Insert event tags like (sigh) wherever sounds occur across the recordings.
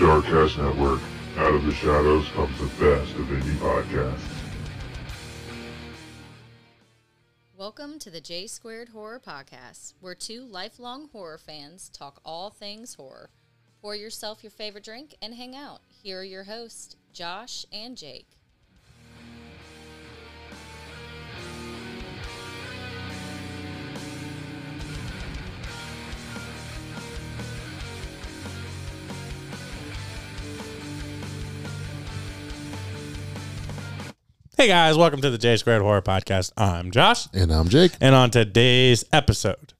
Darkcast Network. Out of the shadows comes the best of indie podcasts. Welcome to the J Squared Horror Podcast, where two lifelong horror fans talk all things horror. Pour yourself your favorite drink and hang out. Here are your hosts, Josh and Jake. Hey guys, welcome to the J Squared Horror Podcast. I'm Josh, And I'm Jake. and on today's episode,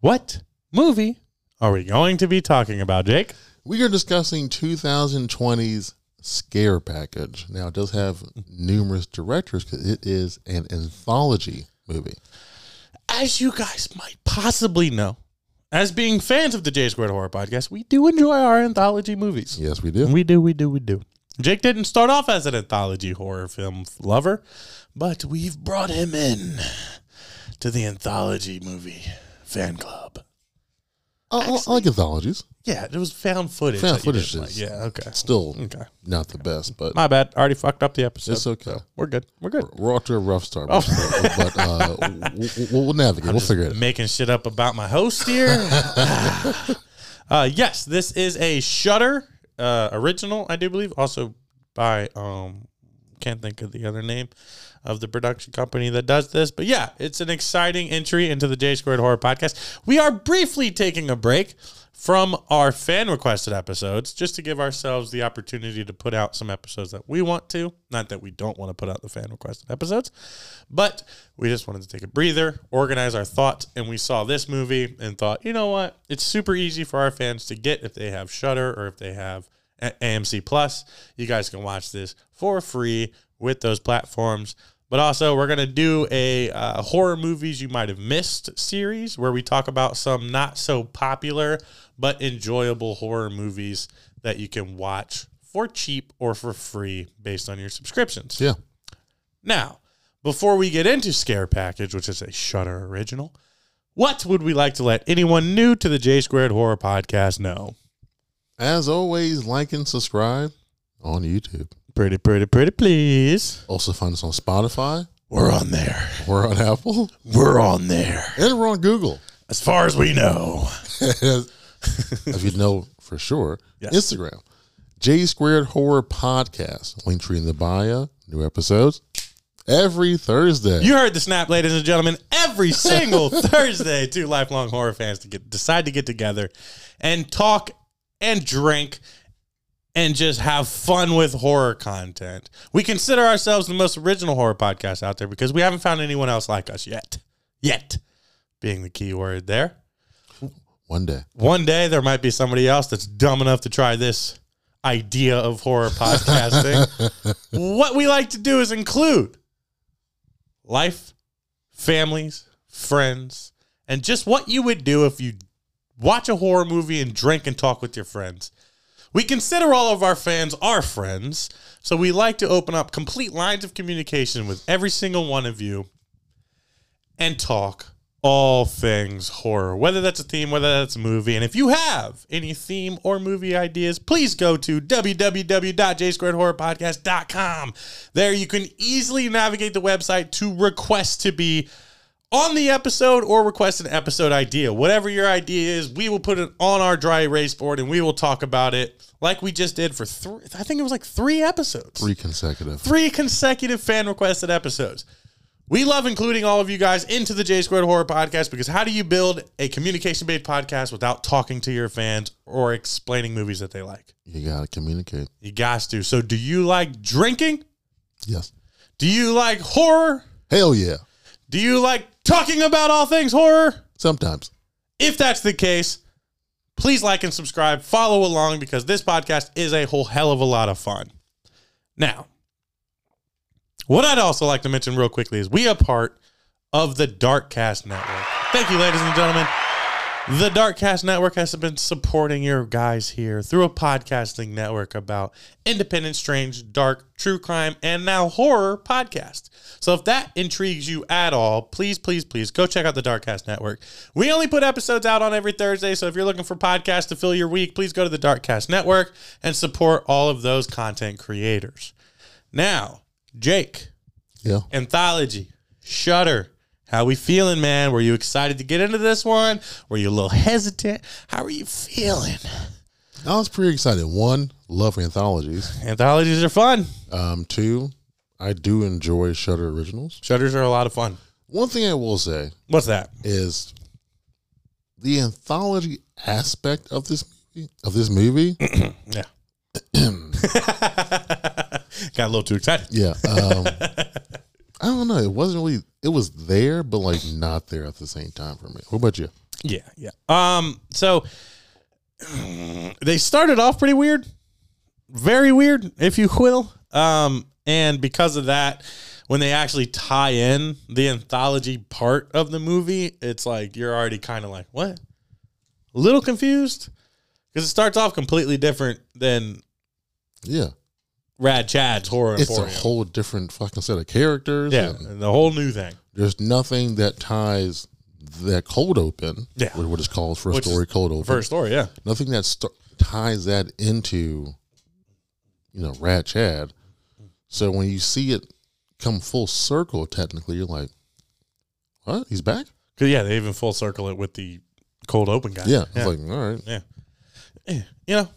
what movie are we going to be talking about, Jake? We are discussing 2020's Scare Package. Now, it does have numerous directors because it is an anthology movie. As you guys might possibly know, as being fans of the J Squared Horror Podcast, we do enjoy our anthology movies. Yes, we do. We do, we do, we do. Jake didn't start off as an anthology horror film lover, but we've brought him in to the anthology movie fan club. I, I- like anthologies. Yeah, it was found footage. Found footage is- like. Yeah, okay. Still Okay. not the best, but My bad. Already fucked up the episode. It's okay. so we're good. We're good. we're off to a rough start. Oh. But, uh, we'll, we'll, navigate. we'll figure it out. Making shit up about my host here. (laughs) uh, yes, this is a Shudder uh, original, I do believe. Also by um, can't think of the other name of the production company that does this, but yeah, it's an exciting entry into the J Squared Horror Podcast. We are briefly taking a break from our fan requested episodes just to give ourselves the opportunity to put out some episodes that we want to. Not that we don't want to put out the fan requested episodes, but we just wanted to take a breather, organize our thoughts, and we saw this movie and thought, you know what? It's super easy for our fans to get if they have Shudder or if they have AMC Plus. You guys can watch this for free with those platforms. But also, we're going to do a uh, horror movies you might have missed series where we talk about some not so popular but enjoyable horror movies that you can watch for cheap or for free based on your subscriptions. Yeah. Now, before we get into Scare Package, which is a Shudder original, what would we like to let anyone new to the J Squared Horror Podcast know? As always, like and subscribe on YouTube. Pretty, pretty, pretty, please. Also, find us on Spotify. We're on there. We're on Apple. We're on there. And we're on Google. As far as we know. (laughs) if you know for sure, Yes. Instagram, J Squared Horror Podcast. Linktree in the bio. New episodes every Thursday. You heard the snap, ladies and gentlemen. Every single (laughs) Thursday, two lifelong horror fans to get decide to get together and talk and drink and just have fun with horror content. We consider ourselves the most original horror podcast out there because we haven't found anyone else like us yet. Yet, being the key word there. One day. One day there might be somebody else that's dumb enough to try this idea of horror (laughs) podcasting. what we like to do is include life, families, friends, and just what you would do if you watch a horror movie and drink and talk with your friends. We consider all of our fans our friends, so we like to open up complete lines of communication with every single one of you and talk all things horror, whether that's a theme, whether that's a movie. And if you have any theme or movie ideas, please go to www.jsquaredhorrorpodcast.com. There you can easily navigate the website to request to be on the episode or request an episode idea. Whatever your idea is, we will put it on our dry erase board and we will talk about it like we just did for three, I think it was like three episodes Three consecutive. three consecutive fan requested episodes. We love including all of you guys into the J Squared Horror Podcast because how do you build a communication based podcast without talking to your fans or explaining movies that they like? You gotta communicate. You got to. So, do you like drinking? Yes. Do you like horror? Hell yeah. Do you like talking about all things horror? Sometimes. If that's the case, please like and subscribe, follow along because this podcast is a whole hell of a lot of fun. Now, what I'd also like to mention real quickly is we are part of the Darkcast Network. Thank you, ladies and gentlemen. The Darkcast Network has been supporting your guys here through a podcasting network about independent, strange, dark, true crime, and now horror podcast. So if that intrigues you at all, please, please, please go check out the Darkcast Network. We only put episodes out on every Thursday, so if you're looking for podcasts to fill your week, please go to the Darkcast Network and support all of those content creators. Now, Jake, Yeah. anthology, Shudder. How are we feeling, man? Were you excited to get into this one? Were you a little hesitant? How are you feeling? I was pretty excited. One, love anthologies. Anthologies are fun. Um, two, I do enjoy Shudder Originals. Shudders are a lot of fun. One thing I will say What's that? is the anthology aspect of this movie of this movie. (clears throat) Yeah. (clears throat) (laughs) Got a little too excited. yeah. Um, I don't know. It wasn't really. It was there, but like not there at the same time for me. What about you? Yeah, yeah. Um, so they started off pretty weird, very weird, if you will. Um, and because of that, when they actually tie in the anthology part of the movie, it's like you're already kind of like, what? A little confused because it starts off completely different than Yeah. Rad Chad's horror It's a whole different fucking set of characters. yeah, and and the whole new thing. there's nothing that ties that cold open. Yeah. What what is called first Which is story cold open. First story, yeah. nothing that st- ties that into you know Rad Chad so when you see it come full circle technically you're like what he's back Cause yeah, they even full circle it with the cold open guy. yeah, it's like all right Yeah. Eh, You know,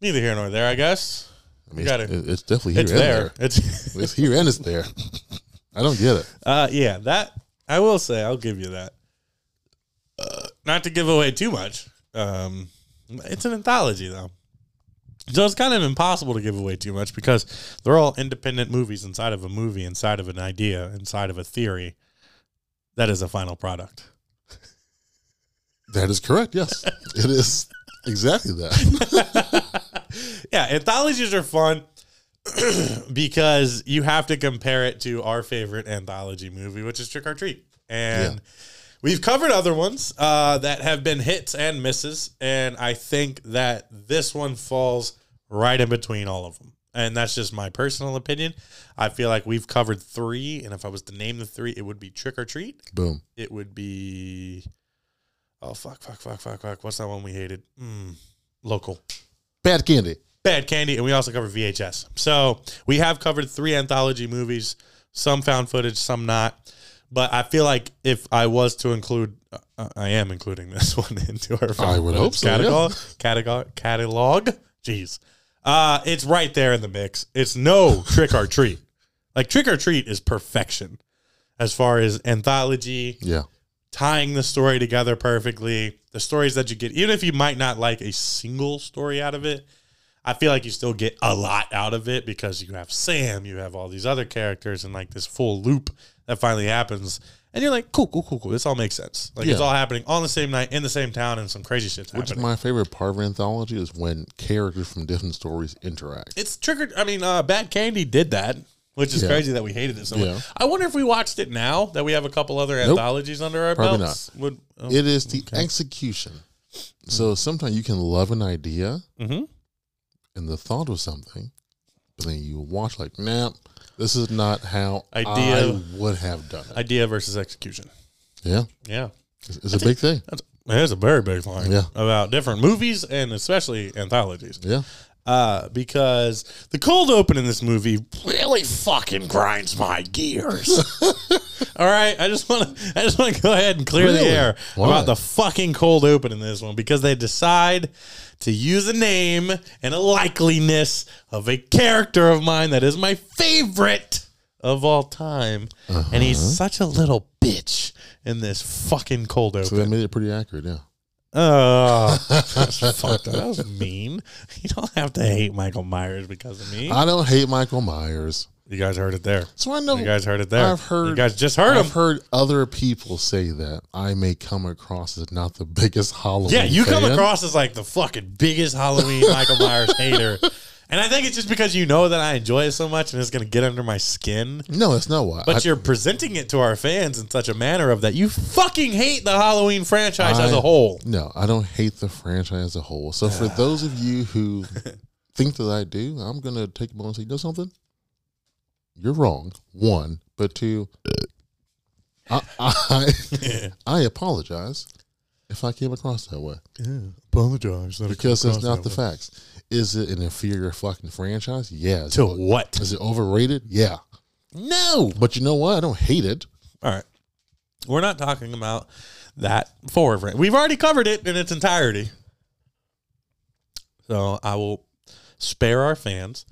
neither here nor there, I guess. I mean Got it's, it's definitely here It's and there. there, It's (laughs) it's here and it's there (laughs) i don't get it uh yeah, that I will say I'll give you that. Uh, not to give away too much. Um it's an anthology though. So it's kind of impossible to give away too much because they're all independent movies inside of a movie, inside of an idea, inside of a theory. That is a final product. that is correct yes (laughs) it is exactly that yeah, anthologies are fun (clears throat) because you have to compare it to our favorite anthology movie, which is Trick or Treat. And Yeah. we've covered other ones uh, that have been hits and misses. And I think that this one falls right in between all of them. And that's just my personal opinion. I feel like we've covered three. And if I was to name the three, it would be Trick or Treat. boom It would be. Oh, fuck, fuck, fuck, fuck, fuck. What's that one we hated? Mm, local. Bad candy Bad Candy, and we also cover VHS. So we have covered three anthology movies, some found footage, some not. But I feel like if I was to include, uh, I am including this (laughs) one into our found would hope so, yeah. catalog. Catalog, catalog. Jeez, uh, it's right there in the mix. It's no Trick or Treat. Like Trick or Treat is perfection as far as anthology, yeah tying the story together perfectly. The stories that you get, even if you might not like a single story out of it, I feel like you still get a lot out of it because you have Sam, you have all these other characters, and like this full loop that finally happens. And you're like, cool, cool, cool, cool. This all makes sense. Like it's Yeah. all happening on the same night in the same town, and some crazy shit's which is happening. my favorite part of anthology is when characters from different stories interact it's triggered. I mean, uh, Bad Candy did that, which is Yeah. crazy that we hated it so much. I wonder if we watched it now that we have a couple other Nope. anthologies under our Probably belts. Would oh, It is the execution. So sometimes you can love an idea Mhm. and the thought of something, but then you watch like, nah, this is not how Idea- I would have done it. idea versus execution? yeah, Yeah. it's, it's a big thing. That's a very big line Yeah. about different movies and especially anthologies. Yeah, Uh, because the cold open in this movie really fucking grinds my gears. (laughs) All right, I just want to I just want to go ahead and clear the air Why? about the fucking cold open in this one because they decide to use a name and a likeliness of a character of mine that is my favorite of all time, and he's Uh-huh. such a little bitch in this fucking cold open. so that made it pretty accurate. Yeah, Oh, (laughs) that's fucked up. That was mean. (laughs) You don't have to hate Michael Myers because of me. I don't hate Michael Myers, You guys heard it there. so I know You guys heard it there. I've heard. You guys just heard I've him. heard other people say that I may come across as not the biggest Halloween. Yeah, you come fan. across as like the fucking biggest Halloween Michael Myers hater (laughs) And I think it's just because you know that I enjoy it so much and it's going to get under my skin. No, it's not why. But I- you're presenting it to our fans in such a manner of that you fucking hate the Halloween franchise as a whole. No, I don't hate the franchise as a whole. So for (sighs) those of you who (laughs) think that I do, I'm gonna take a moment and say, you know something? You're wrong. One, but two, I I, (laughs) I apologize if I came across that way Yeah, Apologize. because that's not the facts. Is it an inferior fucking franchise? Yeah. Is, To it, what? is it overrated? Yeah. No. But you know what? I don't hate it. All right. We're not talking about that fran- We've already covered it in its entirety. So I will spare our fans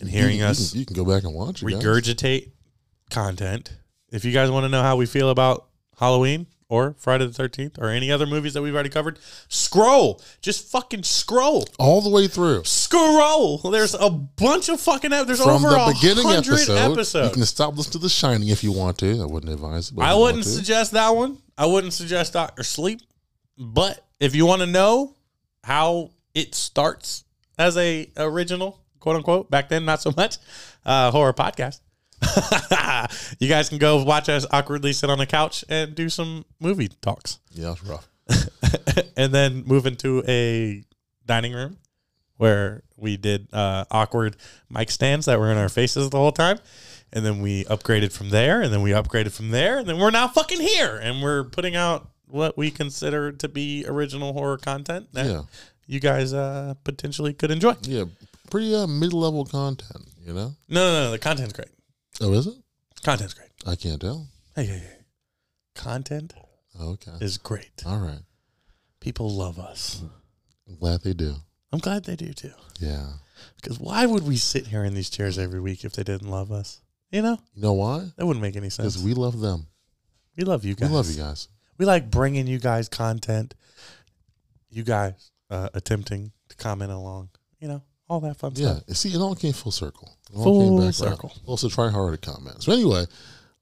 and hearing you, us You can, you can go back and watch it. guys. regurgitate content. If you guys want to know how we feel about Halloween or Friday the 13th or any other movies that we've already covered, scroll. Just fucking scroll. all the way through. Scroll. There's a bunch of fucking ep- there's From over the a beginning hundred episode, episodes. you can stop listening to The Shining if you want to. I wouldn't advise it. I wouldn't suggest that one. I wouldn't suggest Doctor Sleep. But if you want to know how it starts as a original, quote unquote, back then not so much, uh, horror podcast. (laughs) you guys can go watch us awkwardly sit on a couch and do some movie talks. Yeah, it's rough. (laughs) and then move into a dining room where we did uh, awkward mic stands that were in our faces the whole time. And then we upgraded from there, and then we upgraded from there, and then we're now fucking here, and we're putting out what we consider to be original horror content that Yeah. you guys uh, potentially could enjoy. Yeah, pretty uh, mid-level content. You know? No, no, no, the content's great. Oh, is it? Content's great. I can't tell. Hey, hey, hey. Content Okay. is great. All right. People love us. I'm glad they do. I'm glad they do too. Yeah. Because why would we sit here in these chairs every week if they didn't love us? You know, You know why? that wouldn't make any sense. Because we love them. We love you guys. We love you guys. We like bringing you guys content. You guys uh, attempting to comment along. You know, all that fun Yeah. stuff. See, it all came full circle. It all Full came back around. circle. Also, try hard to comment. So anyway,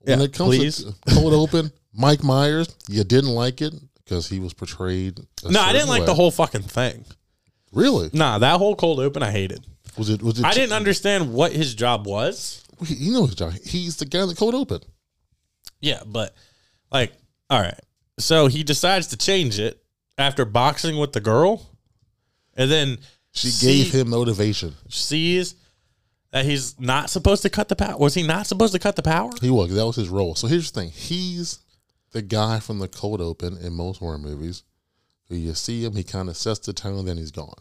when it comes please. to (laughs) cold open, Mike Myers, you didn't like it because he was portrayed. a No, I didn't certain like the whole fucking thing. Really? Nah, that whole cold open I hated. Was it? Was it? I didn't understand what his job was. You know his job. He's the guy that cold open. Yeah, but like, all right. So he decides to change it after boxing with the girl, and then She gave him motivation. sees that he's not supposed to cut the power. Was he not supposed to cut the power? He was. That was his role. So here's the thing. He's the guy from the cold open in most horror movies. Who you see him, he kind of sets the tone, then he's gone.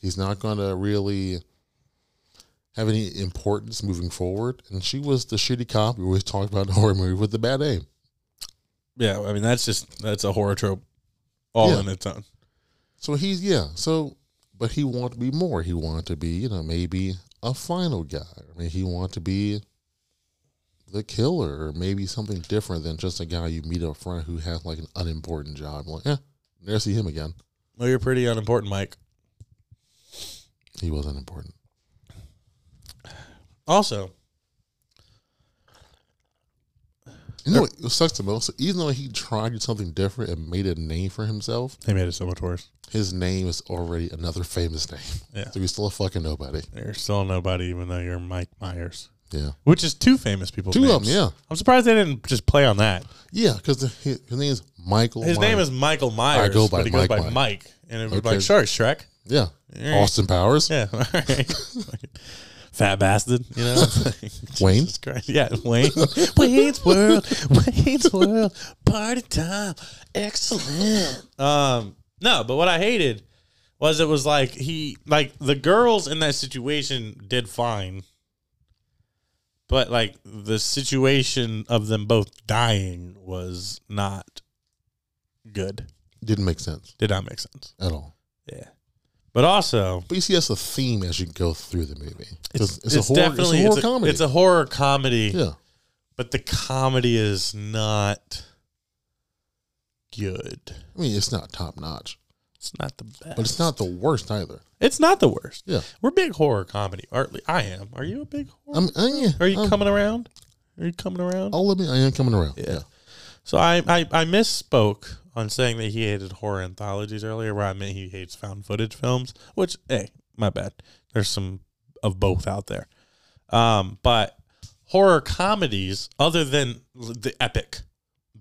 He's not going to really have any importance moving forward. And she was the shitty cop we always talk about in horror movie with the bad aim. Yeah, I mean that's just that's a horror trope, all Yeah. in its own. So he's yeah. So, but he wanted to be more. He wanted to be you know maybe a final guy. I mean, he wanted to be the killer, or maybe something different than just a guy you meet up front who has like an unimportant job. Like, yeah, never see him again. Well, you're pretty unimportant, Mike. He was unimportant. Also, You know er, what sucks the most? Even though he tried something different and made a name for himself, he made it so much worse. his name is already another famous name. Yeah. So he's still a fucking nobody. You're still nobody, even though you're Mike Myers, Yeah. which is two famous people. Two of them, yeah. I'm surprised they didn't just play on that. Yeah, because his, his name is Michael. His name is Michael Myers, I go by but he goes by Myers. Mike, and it was Okay. like, sure, Shrek. Yeah. Yeah. Austin Powers. Yeah, all right. (laughs) (laughs) Fat bastard, you know. (laughs) Wayne? Jesus Christ. Yeah, Wayne. (laughs) Wayne's World. Wayne's World. Party time. Excellent. Um, no, but what I hated was it was like he like the girls in that situation did fine. But like the situation of them both dying was not good. Didn't make sense Did not make sense. at all. Yeah. But also But you see, that's a theme as you go through the movie. it's, It's, it's, a horror, definitely it's a horror it's a, comedy. It's a horror comedy. yeah. but the comedy is not good. I mean, it's not top notch, It's not the best. but it's not the worst either. It's not the worst. Yeah. We're big horror comedy. Or I am. Are you a big horror? I'm, I, yeah, Are you I'm, coming around? Are you coming around? I'll admit I am coming around. Yeah. Yeah. So I, I I misspoke on saying that he hated horror anthologies earlier, where I meant he hates found footage films. Which, hey, My bad. There's some of both out there. Um, but horror comedies, other than the epic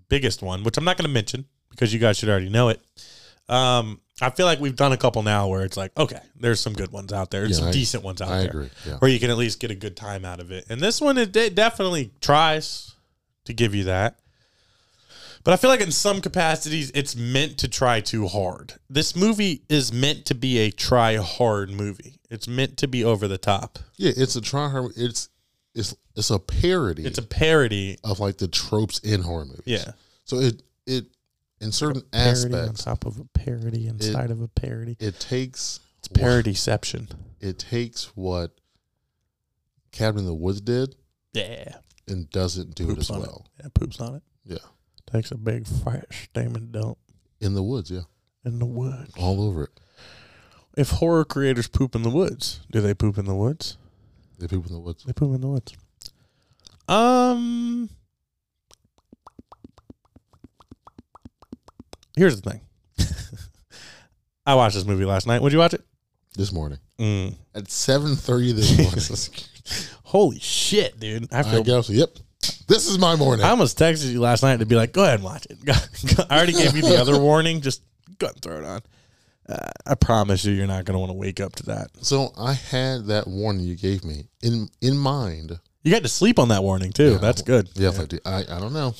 biggest one, which I'm not going to mention because you guys should already know it. Um, I feel like we've done a couple now where it's like, okay, there's some good ones out there, Yeah, some I- decent ones out I there, agree. Yeah. where you can at least get a good time out of it. And this one, it, it definitely tries to give you that. But I feel like in some capacities, it's meant to try too hard. This movie is meant to be a try hard movie. It's meant to be over the top. Yeah, it's a try hard. It's it's it's a parody. It's a parody. of like the tropes in horror movies. Yeah. So it it in certain Parody on top of a parody inside of a parody. it takes It's parodyception. it takes what Cabin in the Woods did Yeah. and doesn't do it as well. it. Yeah, poops on it. Yeah. Takes a big fat steaming dump In the woods, yeah. in the woods. All over it. If horror creators poop in the woods, do they poop in the woods? They poop in the woods. They poop in the woods. Um. Here's the thing. (laughs) I watched this movie last night. Would you watch it? This morning. Mm. At seven thirty this (laughs) morning. Holy shit, dude! I I feel. guess yep. This is my morning. I almost texted you last night to be like, "Go ahead and watch it." (laughs) I already gave you the other warning. Just go ahead and throw it on. Uh, I promise you, you're not going to want to wake up to that. so I had that warning you gave me in in mind. You got to sleep on that warning too. Yeah. That's good. Yes, I do. I, I don't know.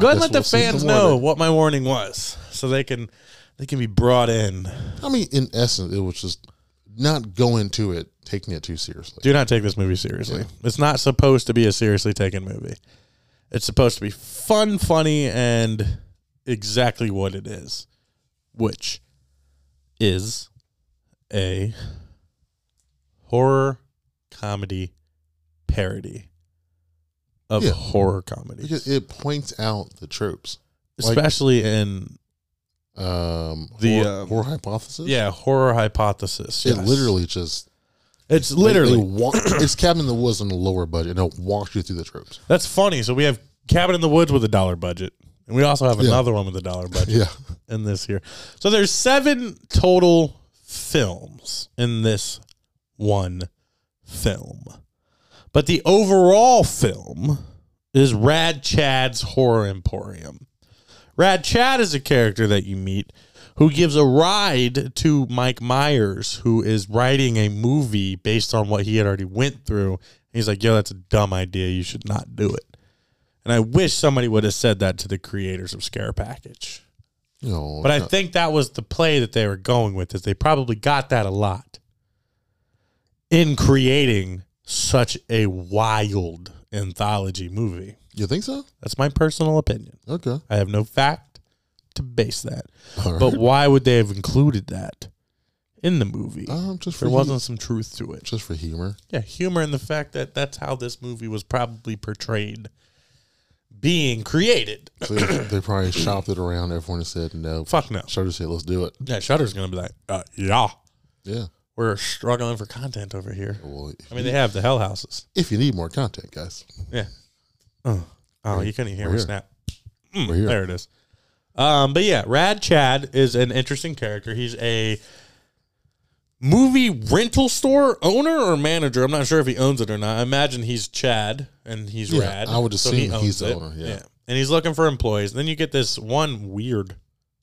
Go ahead and let the we'll see fans tomorrow. know what my warning was, so they can they can be brought in. I mean, in essence, it was just not go into it taking it too seriously. Do not take this movie seriously. Yeah. It's not supposed to be a seriously taken movie. It's supposed to be fun, funny, and exactly what it is, which is a horror comedy parody of Yeah. horror comedies, Because it points out the tropes. like- especially in Um, The, horror, um, horror hypothesis. yeah horror hypothesis. it yes. literally just it's literally walk, (coughs) it's Cabin in the Woods on a lower budget, and it walks you through the tropes. That's funny. So we have Cabin in the Woods with a dollar budget, and we also have Yeah. another one with a dollar budget Yeah, in this here. So there's seven total films in this one film, but the overall film is Rad Chad's Horror Emporium. Rad Chad is a character that you meet who gives a ride to Mike Myers, who is writing a movie based on what he had already went through. He's like, "Yo, that's a dumb idea. You should not do it." And I wish somebody would have said that to the creators of Scare Package. know. But I think that was the play that they were going with. Is they probably got that a lot in creating such a wild anthology movie. You think so? That's my personal opinion. Okay, I have no fact to base that. all right. But why would they have included that in the movie? um, just for there wasn't some truth to it. just for humor. Yeah, humor and the fact that that's how this movie was probably portrayed being created. So they, (coughs) probably shopped it around. Everyone said no. Fuck no. Shudder said, "Let's do it." Yeah, Shudder's gonna be like, uh, yeah, Yeah. we're struggling for content over here. Well, I mean, they have the Hell Houses. if you need more content, guys, Yeah. Oh, oh you couldn't hear We're me here. snap. Mm, We're here. There it is. Um, but yeah, Rad Chad is an interesting character. He's a movie rental store owner or manager. I'm not sure if he owns it or not. I imagine he's Chad and he's Yeah, Rad. I would so assume he owns he's the it. owner, yeah. And he's looking for employees. Then you get this one weird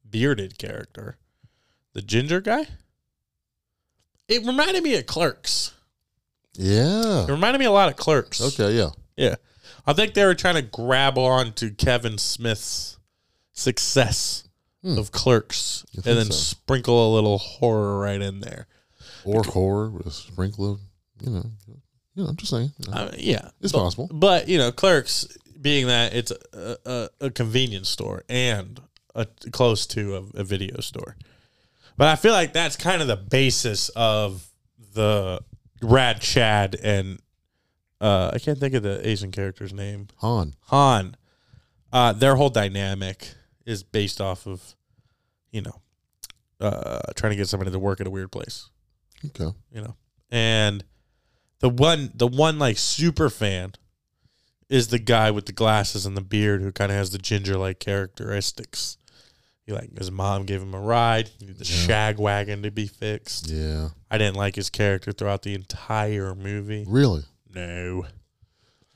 bearded character, the ginger guy. It reminded me of Clerks. yeah. It reminded me a lot of Clerks. Okay, yeah. Yeah. I think they were trying to grab on to Kevin Smith's success Hmm. of Clerks and then so? sprinkle a little horror right in there. Or horror with a sprinkle of, you know, you know. I'm just saying, you know, Uh, yeah. it's but, possible. But, you know, Clerks being that it's a, a, a convenience store and a, close to a, a video store. But I feel like that's kind of the basis of the Rad Chad and uh, I can't think of the Asian character's name. Han. Han, uh, their whole dynamic is based off of, you know, uh, trying to get somebody to work at a weird place, Okay. you know, and the one, the one like super fan is the guy with the glasses and the beard who kind of has the ginger like characteristics, He like his mom gave him a ride. He needed the Yeah. shag wagon to be fixed. Yeah. I didn't like his character throughout the entire movie. Really? No,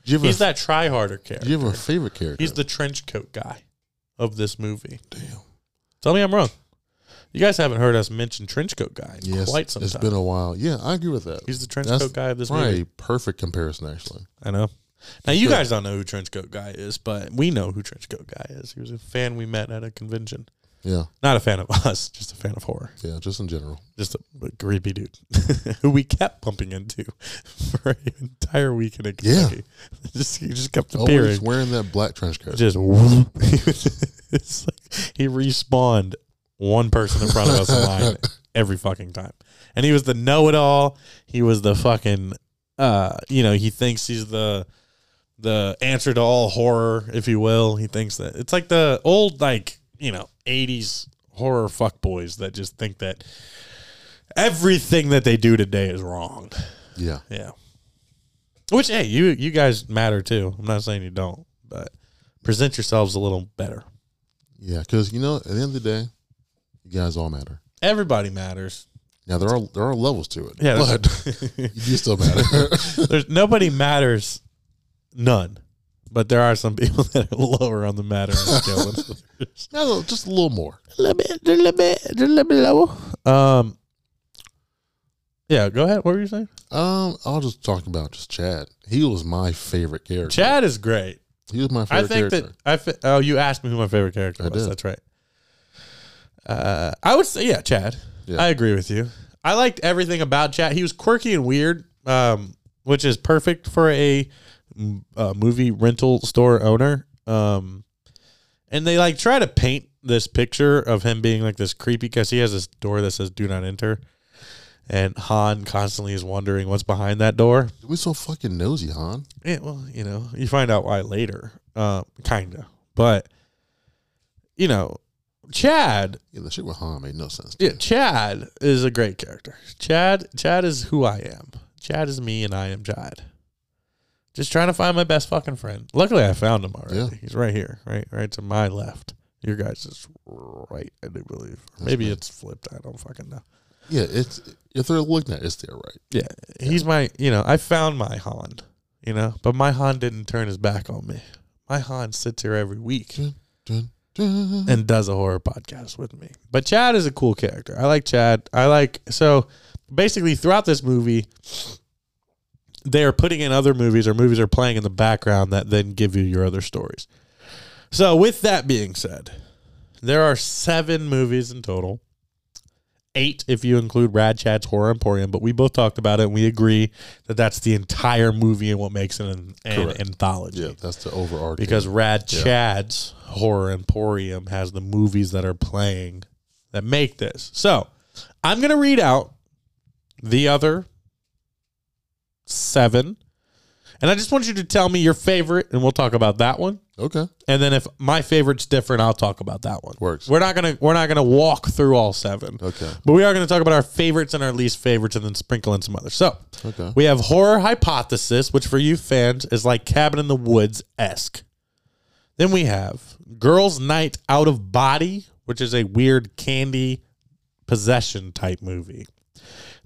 Do you have he's a, that try harder character. Do you have a favorite character? He's the trench coat guy of this movie. damn. Tell me I'm wrong. You guys haven't heard us mention trench coat guy in Yes, quite some it's time. It's been a while. Yeah, I agree with that. He's the trench That's coat guy of this movie. a perfect comparison, actually. I know. Now you guys don't know who trench coat guy is, but we know who trench coat guy is. He was a fan we met at a convention. Yeah, Not a fan of us, (laughs) just a fan of horror. yeah, just in general. Just a, a creepy dude (laughs) who we kept bumping into (laughs) for an entire week in a Yeah. Just he just kept Always appearing. wearing that black trench coat. Just it's like he respawned one person in front of us in line every fucking time. And he was the know it all. He was the fucking uh you know, he thinks he's the the answer to all horror, if you will. He thinks that it's like the old like, you know, eighties horror fuckboys that just think that everything that they do today is wrong. yeah, Yeah. Which hey, you you guys matter too. I'm not saying you don't, but present yourselves a little better. yeah. Because you know, at the end of the day, you guys all matter. Everybody matters. Now there are there are levels to it. Yeah, but (laughs) you still matter. (laughs) There's nobody matters, none. But there are some people (laughs) that are lower on the mattering scale. than (laughs) others. no, just a little more. a little bit, a little bit, a little bit lower. Um. Yeah, go ahead. What were you saying? Um, I'll just talk about just Chad. He was my favorite character. Chad is great. he was my favorite I think character. that I. Fi- oh, you asked me who my favorite character I was. did. That's right. Uh, I would say yeah, Chad. Yeah. I agree with you. I liked everything about Chad. He was quirky and weird, um, which is perfect for a, a movie rental store owner. Um, and they like try to paint this picture of him being like this creepy because he has this door that says "Do not enter," and Han constantly is wondering what's behind that door. we so fucking nosy, Han. Yeah, well, you know, you find out why later, uh, kinda. But you know, Chad, Yeah, the shit with Han made no sense. yeah, Chad is a great character. Chad, Chad is who I am. Chad is me, and I am Chad. Just trying to find my best fucking friend. Luckily, I found him already. Yeah. He's right here, right, right to my left. Your guys is right, I do believe. Maybe right. it's flipped. I don't fucking know. Yeah, it's if they're looking at it, it's there, right? Yeah, he's my. You know, I found my Han. You know, but my Han didn't turn his back on me. My Han sits here every week dun, dun. and does a horror podcast with me. But Chad is a cool character. I like Chad. I like so basically throughout this movie they are putting in other movies or movies are playing in the background that then give you your other stories. So with that being said, there are 7 movies in total. 8 if you include Rad Chad's Horror Emporium, but we both talked about it and we agree that that's the entire movie and what makes it an, an anthology yeah, that's the overarching. because Rad Yeah. Chad's Horror Emporium has the movies that are playing that make this. So I'm going to read out the other seven. And I just want you to tell me your favorite, and we'll talk about that one. okay, And then if my favorite's different, I'll talk about that one. Works. We're not gonna we're not gonna walk through all seven. okay, But we are gonna talk about our favorites and our least favorites, and then sprinkle in some others. So okay. we have Horror Hypothesis, which for you fans is like Cabin in the Woods esque. Then we have Girls Night Out of Body, which is a weird candy possession type movie.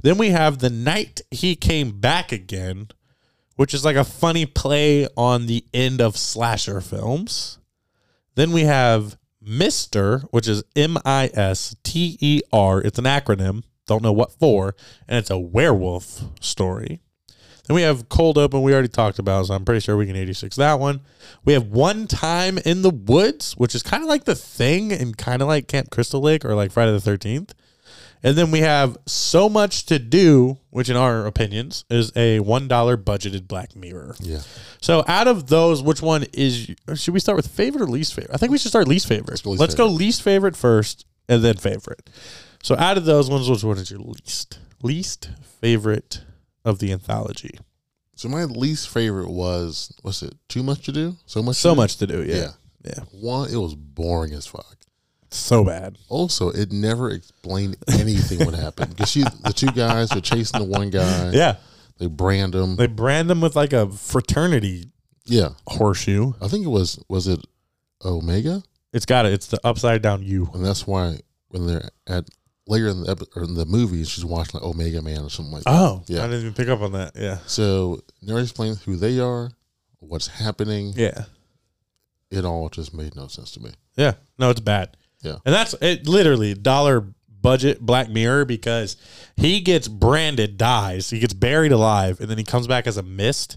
Then we have The Night He Came Back Again, which is like a funny play on the end of slasher films. Then we have Mister, which is M I S T E R. It's an acronym. Don't know what for, and it's a werewolf story. Then we have Cold Open, we already talked about, so I'm pretty sure we can 86 that one. We have One Time in the Woods, which is kind of like the thing and kind of like Camp Crystal Lake or like Friday the 13th. And then we have So Much to Do, which in our opinions is a $1 budgeted Black Mirror. Yeah, So out of those, which one is, should we start with favorite or least favorite? I think we should start least favorite. Let's go go least least, least favorite first and then favorite. So out of those ones, which one is your least? Least favorite of the anthology. So my least favorite was what's it? Too much to do. So much. So to do? much to do. Yeah. Yeah. Yeah. One, it was boring as fuck. So bad. Also, it never explained anything what happened because she, the two guys are chasing the one guy. Yeah. They brand him. They brand them with like a fraternity yeah, horseshoe. I think it was was it Omega? It's got it. It's the upside down U. and that's why when they're at later in the epi- or in the movie, she's watching like Omega Man or something like that. Oh, Yeah. I didn't even pick up on that. Yeah, So never explain who they are, what's happening. yeah, It all just made no sense to me. yeah. No, it's bad. Yeah. and that's it. Literally dollar budget Black Mirror because he gets branded, dies, he gets buried alive, and then he comes back as a mist.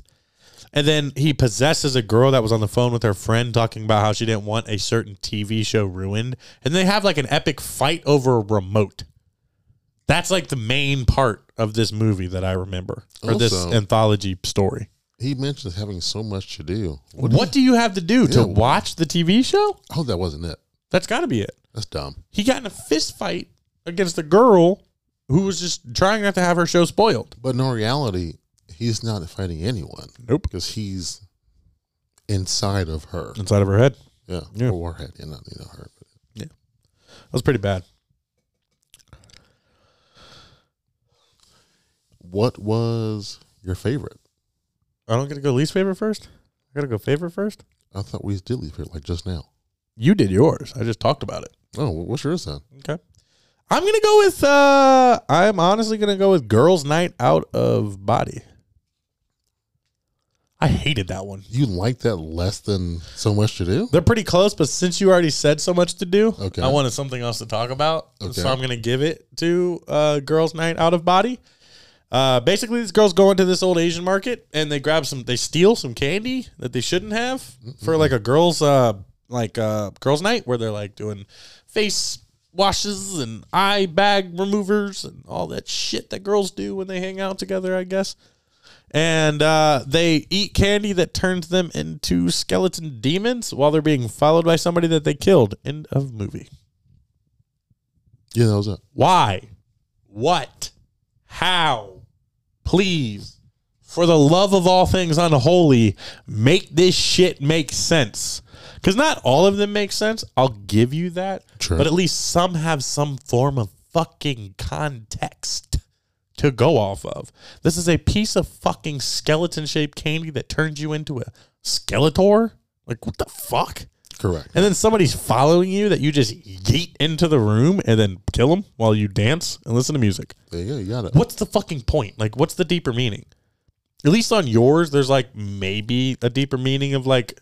And then he possesses a girl that was on the phone with her friend talking about how she didn't want a certain TV show ruined. And they have like an epic fight over a remote. That's like the main part of this movie that I remember, or this Also- anthology story. He mentions having so much to do. What, do you have to do to Yeah. watch the TV show? Oh, that wasn't it. That's got to be it. That's dumb. He got in a fist fight against a girl who was just trying not to have her show spoiled. But in reality, he's not fighting anyone. Nope. Because he's inside of her. Inside of her head. Yeah. Yeah. Or her head. Yeah, not, you know, her. That was pretty bad. What was your favorite? I don't get to go least favorite first. I got to go favorite first. I thought we did least favorite, like just now. You did yours. I just talked about it. Oh, what's yours then? Okay. I'm gonna go with. uh I'm honestly gonna go with Girls' Night Out of Body. I hated that one. You like that less than so much to do? They're pretty close, but since you already said so much to do, Okay. I wanted something else to talk about. Okay. So I'm going to give it to uh, Girls Night Out of Body. Uh, basically, these girls go into this old Asian market and they grab some, they steal some candy that they shouldn't have for like a girls, uh, like uh, girls' night where they're like doing face washes and eye bag removers and all that shit that girls do when they hang out together, I guess and uh, they eat candy that turns them into skeleton demons while they're being followed by somebody that they killed. End of movie. Yeah, that was it. Why? What? How? Please, for the love of all things unholy, make this shit make sense. Because not all of them make sense. I'll give you that. Sure. But at least some have some form of fucking context to go off of. This is a piece of fucking skeleton shaped candy that turns you into a Skeletor? Like, what the fuck? Correct. And then somebody's following you that you just yeet into the room and then kill them while you dance and listen to music. There you go. You got it. What's the fucking point? Like, what's the deeper meaning? At least on yours, there's like maybe a deeper meaning of like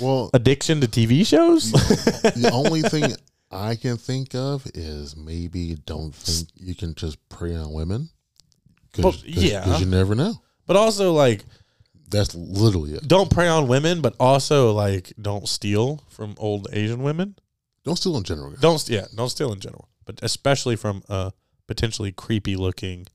Well, addiction to TV shows. the only thing I can think of is maybe don't think you can just prey on women. Well, Cause, yeah. Because you never know. but also, like, That's literally it. don't prey on women, but also, like, don't steal from old Asian women. Don't steal in general. guys. Don't, yeah, don't steal in general, but especially from a potentially creepy looking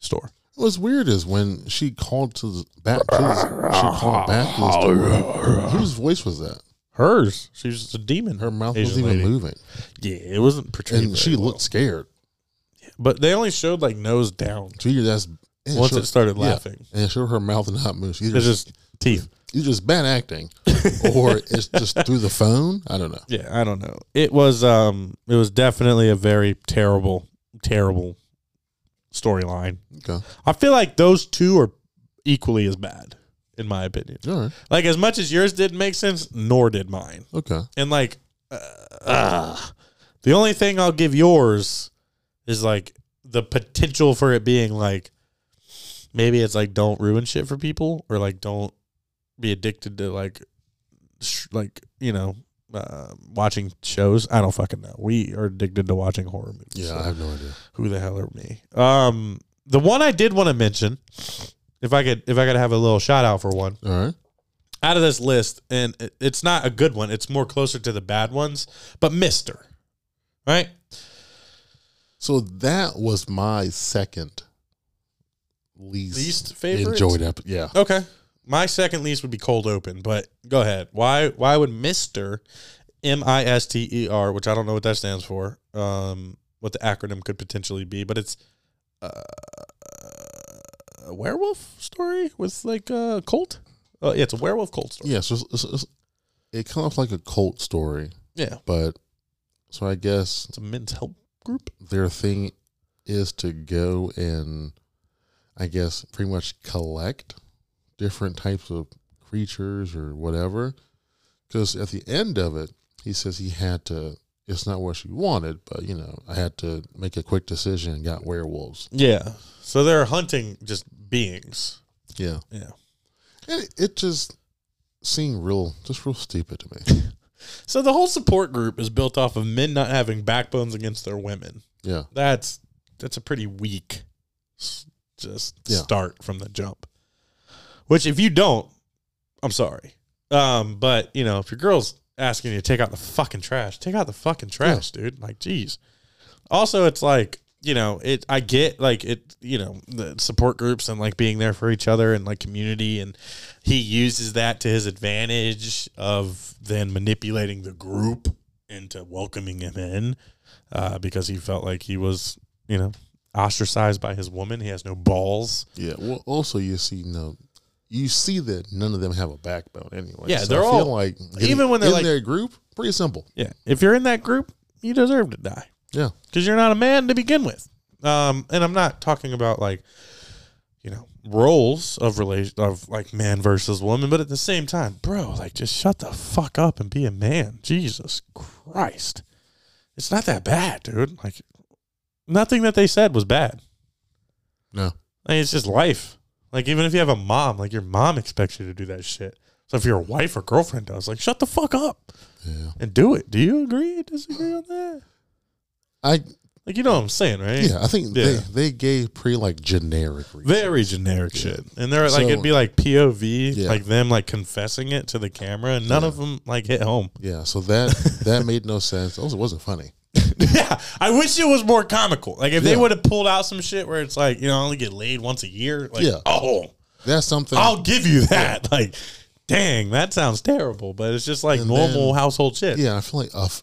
store. What's weird is when she called to the back to the, she called back to the (laughs) store. Whose voice was that? Hers, she was just a demon. Her mouth Asian wasn't even moving, Yeah, it wasn't portrayed. and very she well. looked scared. but they only showed like nose down. You that's and Once showed- it started yeah, laughing. and it showed her mouth not move. Either It's just teeth. either just bad acting, or it's just through the phone. I don't know. Yeah, I don't know. It was um it was definitely a very terrible, terrible storyline. Okay, I feel like those two are equally as bad, in my opinion. all right. Like as much as yours didn't make sense, nor did mine. Okay, And like, uh, ugh. the only thing I'll give yours is like the potential for it being like maybe it's like don't ruin shit for people or like don't be addicted to like sh- like you know uh, watching shows. I don't fucking know. We are addicted to watching horror movies. yeah, so I have no idea. who the hell are me? Um, the one I did want to mention, if I could, if I could have a little shout out for one All right, out of this list, and it- it's not a good one. It's more closer to the bad ones. But Mister, right? so that was my second least, Least favorite. enjoyed episode. Yeah, Okay, my second least would be Cold Open. But go ahead. Why? Why would Mister, M I S T E R, which I don't know what that stands for, um, what the acronym could potentially be, but it's uh, a werewolf story with like a cult. Uh, yeah, it's a werewolf cult story. yeah. So it's, it's, it's, it comes off like a cult story, Yeah, but so I guess it's a men's health group. their thing is to go and I guess pretty much collect different types of creatures or whatever. Because at the end of it, he says he had to. It's not what she wanted, but you know, I had to make a quick decision and got werewolves. Yeah. So they're hunting just beings. Yeah, Yeah. and it, it just seemed real, just real stupid to me. (laughs) So the whole support group is built off of men not having backbones against their women. Yeah, That's that's a pretty weak just Yeah. start from the jump. Which if you don't, I'm sorry. Um, but you know, if your girl's asking you to take out the fucking trash, take out the fucking trash, dude. Like, geez. Also, it's like, you know, it I get like it, you know, the support groups and like being there for each other and like community and he uses that to his advantage of then manipulating the group into welcoming him in uh, because he felt like he was, you know, ostracized by his woman. He has no balls. yeah. Well, also you see, you know, you see that none of them have a backbone anyway. Yeah, So they're I feel all- like even when they're in like- their group, pretty simple. Yeah. If you're in that group, you deserve to die Yeah, because you're not a man to begin with. Um, and I'm not talking about like, you know, roles of relation of like man versus woman, but at the same time, bro, like just shut the fuck up and be a man. Jesus Christ. It's not that bad, dude. Like nothing that they said was bad. no, Like, it's just life. Like even if you have a mom, like your mom expects you to do that shit. So if your wife or girlfriend does, like shut the fuck up yeah. and do it. Do you agree? Disagree on that? I Like you know what I'm saying, right? yeah, I think Yeah. they they gave pretty like generic. reasons. Very generic shit. And they're like So- it'd be like POV, Yeah. like them like confessing it to the camera, and none Yeah. of them like hit home. Yeah, so that that made no sense. Also, wasn't funny. (laughs) yeah, I wish it was more comical. Like if they Yeah. would have pulled out some shit where it's like you know I only get laid once a year. Like Yeah. oh, That's something. I'll give you that. (laughs) Like, dang, that sounds terrible, but it's just like And normal household shit. yeah, I feel like a, f-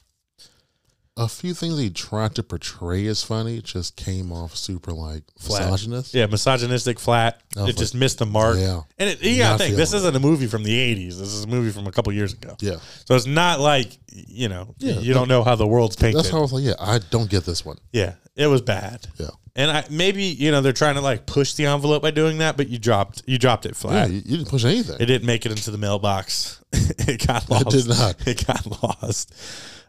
a few things he tried to portray as funny just came off super like Flat. misogynist. Yeah, misogynistic, flat. It just missed the mark. Yeah. And it, you gotta think, this isn't a movie from the 80s. This is a movie from a couple years ago. Yeah, So it's not like, you know, Yeah, you don't know how the world's painted. that's how I was like, yeah, I don't get this one. yeah, it was bad. Yeah, And I maybe, you know, they're trying to like push the envelope by doing that, but you dropped you dropped it yeah, flat. you, you didn't push anything. It didn't make it into the mailbox. (laughs) it got lost. It did not. (laughs) It got lost.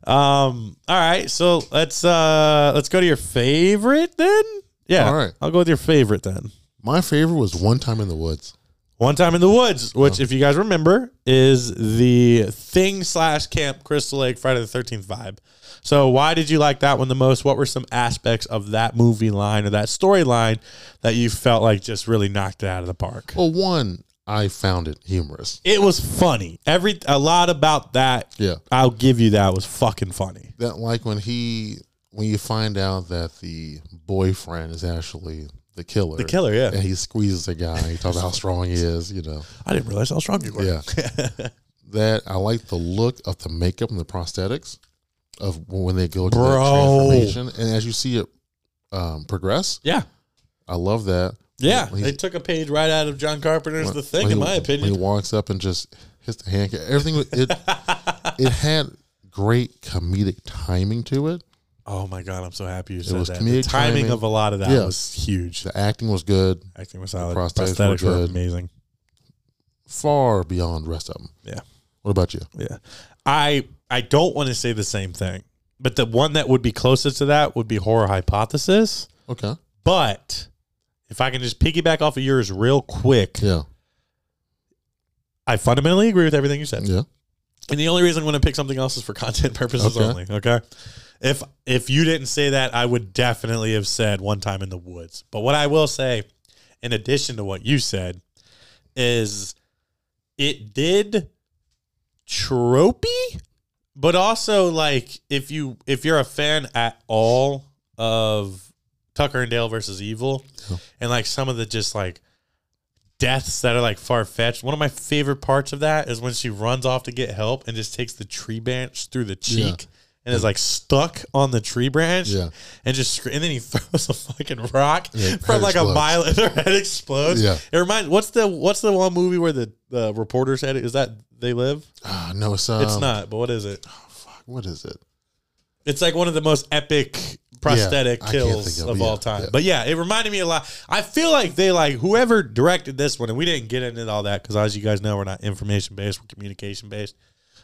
Um. All right. So let's uh let's go to your favorite then. Yeah. All right. I'll go with your favorite then. My favorite was One Time in the Woods. One time in the woods, which, oh. if you guys remember, is the thing slash Camp Crystal Lake Friday the Thirteenth vibe. So, why did you like that one the most? What were some aspects of that movie line or that storyline that you felt like just really knocked it out of the park? Well, one, I found it humorous. It was funny. Every a lot about that. Yeah. I'll give you that was fucking funny. That like when he when you find out that the boyfriend is actually the killer. The killer, yeah. And he squeezes the guy. He talks about how strong he is, you know. (laughs) I didn't realize how strong you were. Yeah. (laughs) that I like the look of the makeup and the prosthetics of when they go to Bro. that transformation. And as you see it um, progress, yeah, I love that. yeah. When They took a page right out of John Carpenter's when- The Thing, when in my opinion. he walks up and just hits the hand, everything it (laughs) it had great comedic timing to it. Oh my god, I'm so happy you said was that. The timing timing. of a lot of that Yeah. was huge. The acting was good, Acting was solid. prosthetics Prosthetics, were were, amazing. far beyond the rest of them. Yeah. What about you? Yeah. I I don't want to say the same thing, but the one that would be closest to that would be horror hypothesis. Okay. But if I can just piggyback off of yours real quick, Yeah. I fundamentally agree with everything you said. Yeah. And the only reason I'm going to pick something else is for content purposes Okay. only. Okay. If if you didn't say that, I would definitely have said one time in the woods. But what I will say, in addition to what you said, is it did tropey, but also like if you if you're a fan at all of Tucker and Dale versus Evil, and like some of the just like deaths that are like far fetched. One of my favorite parts of that is when she runs off to get help and just takes the tree branch through the cheek. Yeah. And is like stuck on the tree branch, Yeah. and just scr- and then he (laughs) throws a fucking rock Yeah, from like a explodes. mile, and (laughs) her head explodes. Yeah. it reminds. What's the what's the one movie where the the reporter's head is that they live? Ah, no, it's um, it's not, but what is it? Fuck, what is it? It's like one of the most epic prosthetic can't kills of, of it. all Yeah, time. yeah. But yeah, it reminded me a lot. I feel like they like whoever directed this one, and we didn't get into all that because, as you guys know, we're not information based, we're communication based.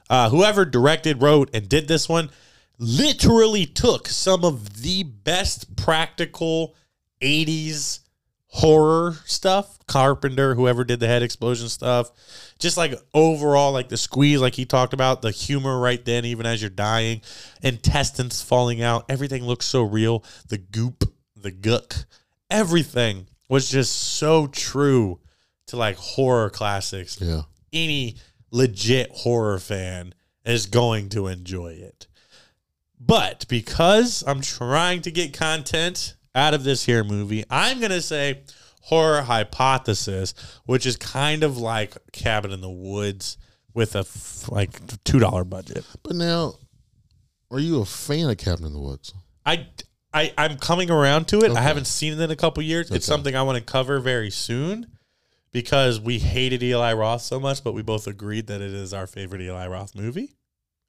Uh, whoever directed, wrote, and did this one literally took some of the best practical 80s horror stuff. Carpenter, whoever did the head explosion stuff, just like overall, like the squeeze, like he talked about, the humor right then, even as you're dying, intestines falling out, everything looks so real. The goop, the gook, everything was just so true to like horror classics. Yeah. Any legit horror fan is going to enjoy it. But because I'm trying to get content out of this here movie, I'm going to say horror hypothesis, which is kind of like Cabin in the Woods with a f- like $2 budget. But now, are you a fan of Cabin in the Woods? I, I I'm coming around to it. Okay. I haven't seen it in a couple years. It's something I want to cover very soon because we hated Eli Roth so much, but we both agreed that it is our favorite Eli Roth movie.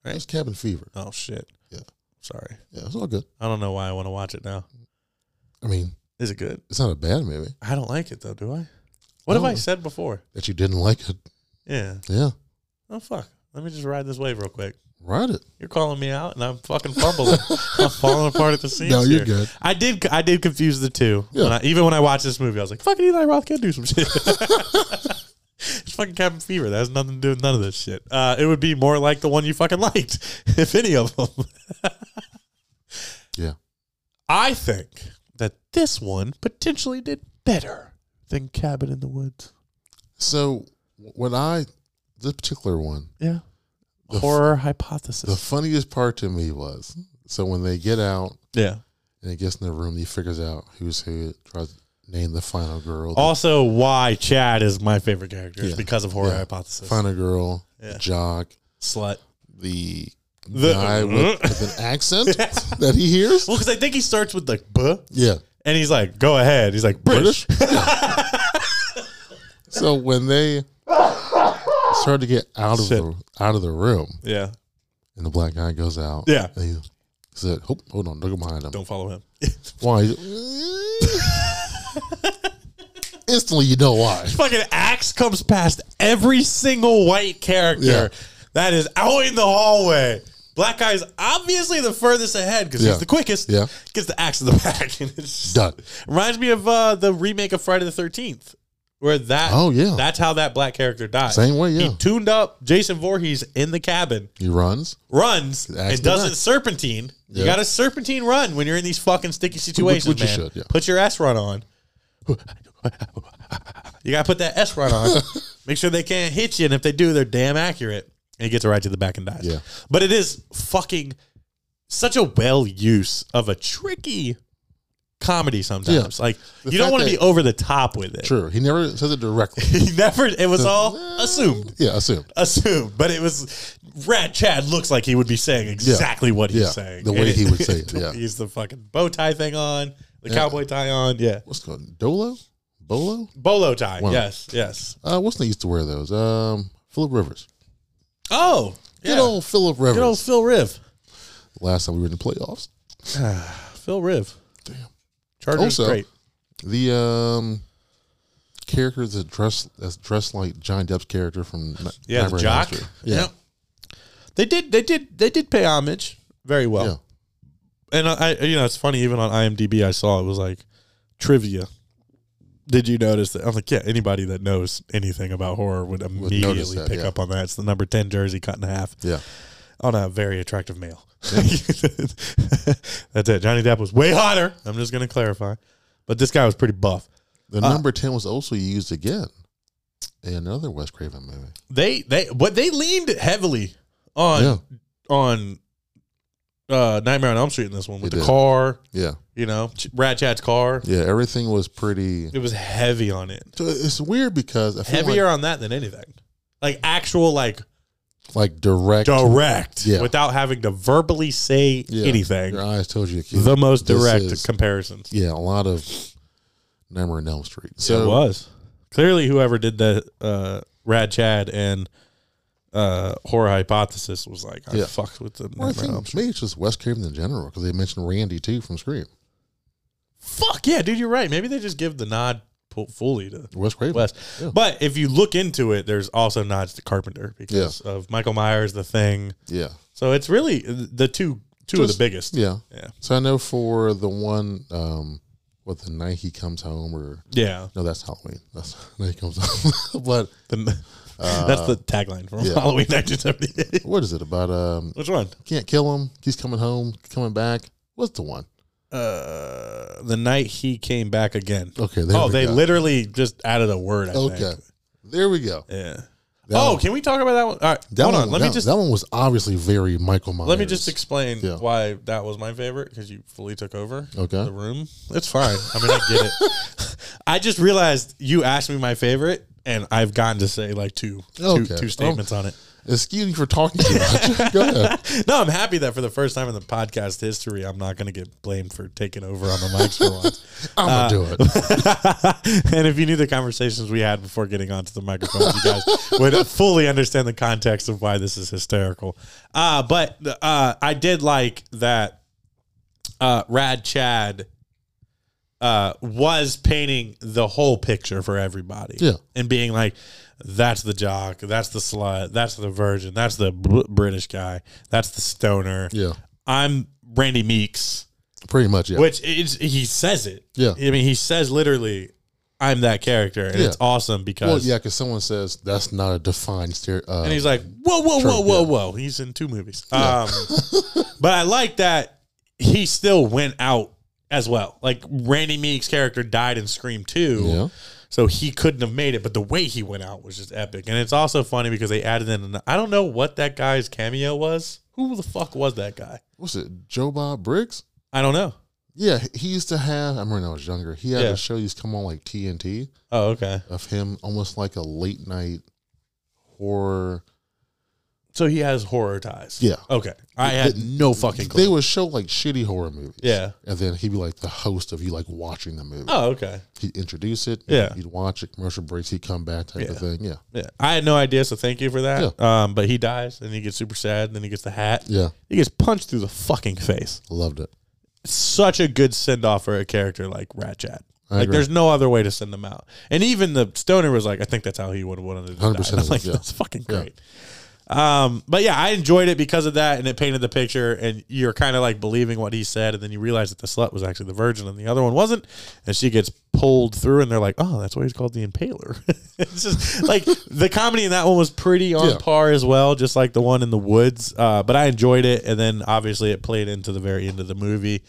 Right. It's Cabin Fever. Oh shit. Yeah. Sorry. Yeah, it's all good. I don't know why I want to watch it now. I mean, Is it good? it's not a bad movie. I don't like it though, do I? What have I said before? That you didn't like it. Yeah. Yeah. Oh fuck. Let me just ride this wave real quick. Ride it. You're calling me out, and I'm fucking fumbling. (laughs) I'm falling apart at the seams. No, you're here. good. I did. I did confuse the two. Yeah. When I, even when I watched this movie, I was like, "Fucking Eli Roth can do some shit." it's (laughs) (laughs) fucking Cabin Fever. That has nothing to do with none of this shit. Uh, it would be more like the one you fucking liked, if any of them. Yeah. I think that this one potentially did better than Cabin in the Woods. So, when I, this particular one, Yeah. The f- Horror hypothesis. the funniest part to me was so when they get out yeah. and he gets in the room, he figures out who's who, tries to name the final girl. Also, why Chad is my favorite character is because of horror Yeah. hypothesis. final girl, Yeah. jock, Slut. the, The- guy with, (laughs) with an accent that he hears. Well, because I think he starts with like "buh," Yeah. and he's like, "Go ahead." He's like, "British." (laughs) So when they start to get out of Shit. the out of the room, Yeah. and the black guy goes out, Yeah. and he said, "Hold, hold on, don't go behind him." Don't follow him. (laughs) Why? (laughs) Instantly, you know why. (laughs) Fucking axe comes past every single white character Yeah. that is out in the hallway. Black guy's obviously the furthest ahead because Yeah. he's the quickest. Yeah. Gets the axe in the back. And it's Done. Reminds me of uh, the remake of Friday the Thirteenth, where that Oh, yeah. that's how that black character died. Same way, yeah. He tuned up Jason Voorhees in the cabin, He runs. runs, and doesn't back. serpentine. You got to serpentine run when you're in these fucking sticky situations, which you man. should, yeah. Put your S run on. You got to put that S run on. (laughs) Make sure they can't hit you, and if they do, they're damn accurate. And he gets right to the back and dies. Yeah. But it is fucking such a well use of a tricky comedy sometimes. Like The you don't want to be over the top with it. Sure, he never says it directly. (laughs) He never. It was all assumed. yeah, assumed. Assumed, but it was. Rad Chad looks like he would be saying exactly what he's Yeah, saying. the way And he would say (laughs) it, yeah. he's the fucking bow tie thing on, the Yeah. cowboy tie on. Yeah, What's it called Dolo? Bolo? bolo tie. Yes, yes. Uh, what's they used to wear those? Um, Philip Rivers. Oh, yeah. Good old Philip Rivers. Good old Phil Riv. Last time we were in the playoffs. (sighs) Phil Riv. Chargers Also- great. The um character that's dressed that's dressed like Johnny Depp's character from Yeah, the Nightmare jock. Yeah. Yep. They did. They did. They did pay homage very well. Yeah. And I, I- you know, it's funny. Even on IMDb, I saw it was like trivia. Did you notice that? I'm like, yeah. Anybody that knows anything about horror would immediately that, pick yeah. up on that. It's the number ten jersey cut in half Yeah. on a very attractive male. (laughs) That's it. Johnny Depp was way hotter. I'm just going to clarify, but this guy was pretty buff. The Uh, number ten was also used again in another Wes Craven movie. They they but they leaned heavily on Yeah. on uh Nightmare on Elm Street in this one with They the did. car. Yeah. You know, Rad Chad's car. Yeah, everything was pretty It was heavy on it. so it's weird because I feel Heavier like, on that than anything. Like actual like like direct direct Yeah. without having to verbally say yeah, anything. Your eyes told you kid. The most direct is- comparisons. Yeah, a lot of Nightmare on Elm Street. So it was. Clearly whoever did the uh Rad Chad and uh horror hypothesis was like, I Yeah. fucked with the well, I Nightmare on Elm think Street. maybe it's just Wes Craven in general because they mentioned Randy too from Scream. Fuck yeah, dude, you're right. Maybe they just give the nod fully to Wes Craven. West. Yeah. But if you look into it, there's also nods to Carpenter because of Michael Myers, The Thing. Yeah. So it's really the two two of the biggest. Yeah. Yeah. So I know for the one, um, what the night he comes home, or Yeah. no, that's Halloween. That's (laughs) the night he comes home. (laughs) but The- (laughs) that's the tagline from Uh, yeah. Halloween 1978. what is it about? Um, Which one? can't kill him. He's coming home, coming back. What's the one? Uh, the night he came back again. Okay. Oh, they go. literally just added a word. I Okay. Think. There we go. Yeah. That oh, one- can we talk about that one? All right. That hold one, on. Let that, me just that one was obviously very Michael Myers. let me just explain Yeah. why that was my favorite because you fully took over Okay. the room. It's fine. I mean, I get it. (laughs) I just realized you asked me my favorite, and I've gotten to say like two, two, Okay. two statements on it. Excuse me for talking too much. Go ahead. (laughs) No, I'm happy that for the first time in the podcast history, I'm not going to get blamed for taking over on the mics for once. (laughs) I'm gonna do it. (laughs) and if you knew the conversations we had before getting onto the microphones, you guys would fully understand the context of why this is hysterical. Uh, but uh, I did like that uh, Rad Chad uh, was painting the whole picture for everybody. Yeah. And being like, that's the jock, that's the slut, that's the virgin, that's the br- British guy, that's the stoner. Yeah. I'm Randy Meeks. Pretty much. Yeah. Which is he says it. Yeah. I mean, he says literally, "I'm that character," and Yeah. it's awesome because. well, yeah, because someone says that's not a defined stereo. Uh, And he's like, "Whoa, whoa, whoa, whoa, whoa!" He's in two movies. Um, (laughs) but I like that he still went out as well. Like Randy Meek's character died in Scream Two, Yeah. So he couldn't have made it. But the way he went out was just epic, and it's also funny because they added in. An, I don't know what that guy's cameo was. Who the fuck was that guy? what's it? Joe Bob Briggs. I don't know. Yeah, he used to have. I remember when I was younger. He had Yeah. a show used to come on like TNT Oh, okay. of him, almost like a late night horror. So he has horror ties. Yeah. Okay. I had no fucking clue. They would show like shitty horror movies. Yeah. and then he'd be like the host of you like watching the movie. Oh, okay. He'd introduce it. Yeah. you'd watch it. Commercial breaks. He'd come back type of thing. Yeah, Yeah. I had no idea, so thank you for that. Um, but he dies and he gets super sad, and then he gets the hat. yeah, He gets punched through the fucking face. loved it. Such a good send off for a character like Rad Chad. Like agree. there's no other way to send them out. And even the stoner was like, I think that's how he would have wanted to die. 100% And I'm like, yeah. that's fucking Yeah. great. Um, but yeah, I enjoyed it because of that, and it painted the picture, and you're kind of like believing what he said, and then you realize that the slut was actually the virgin, and the other one wasn't, and she gets pulled through, and they're like, oh, that's why he's called the Impaler. (laughs) it's just like the comedy in that one was pretty on Yeah. par as well, just like the one in the woods. Uh, but I enjoyed it, and then obviously it played into the very end of the movie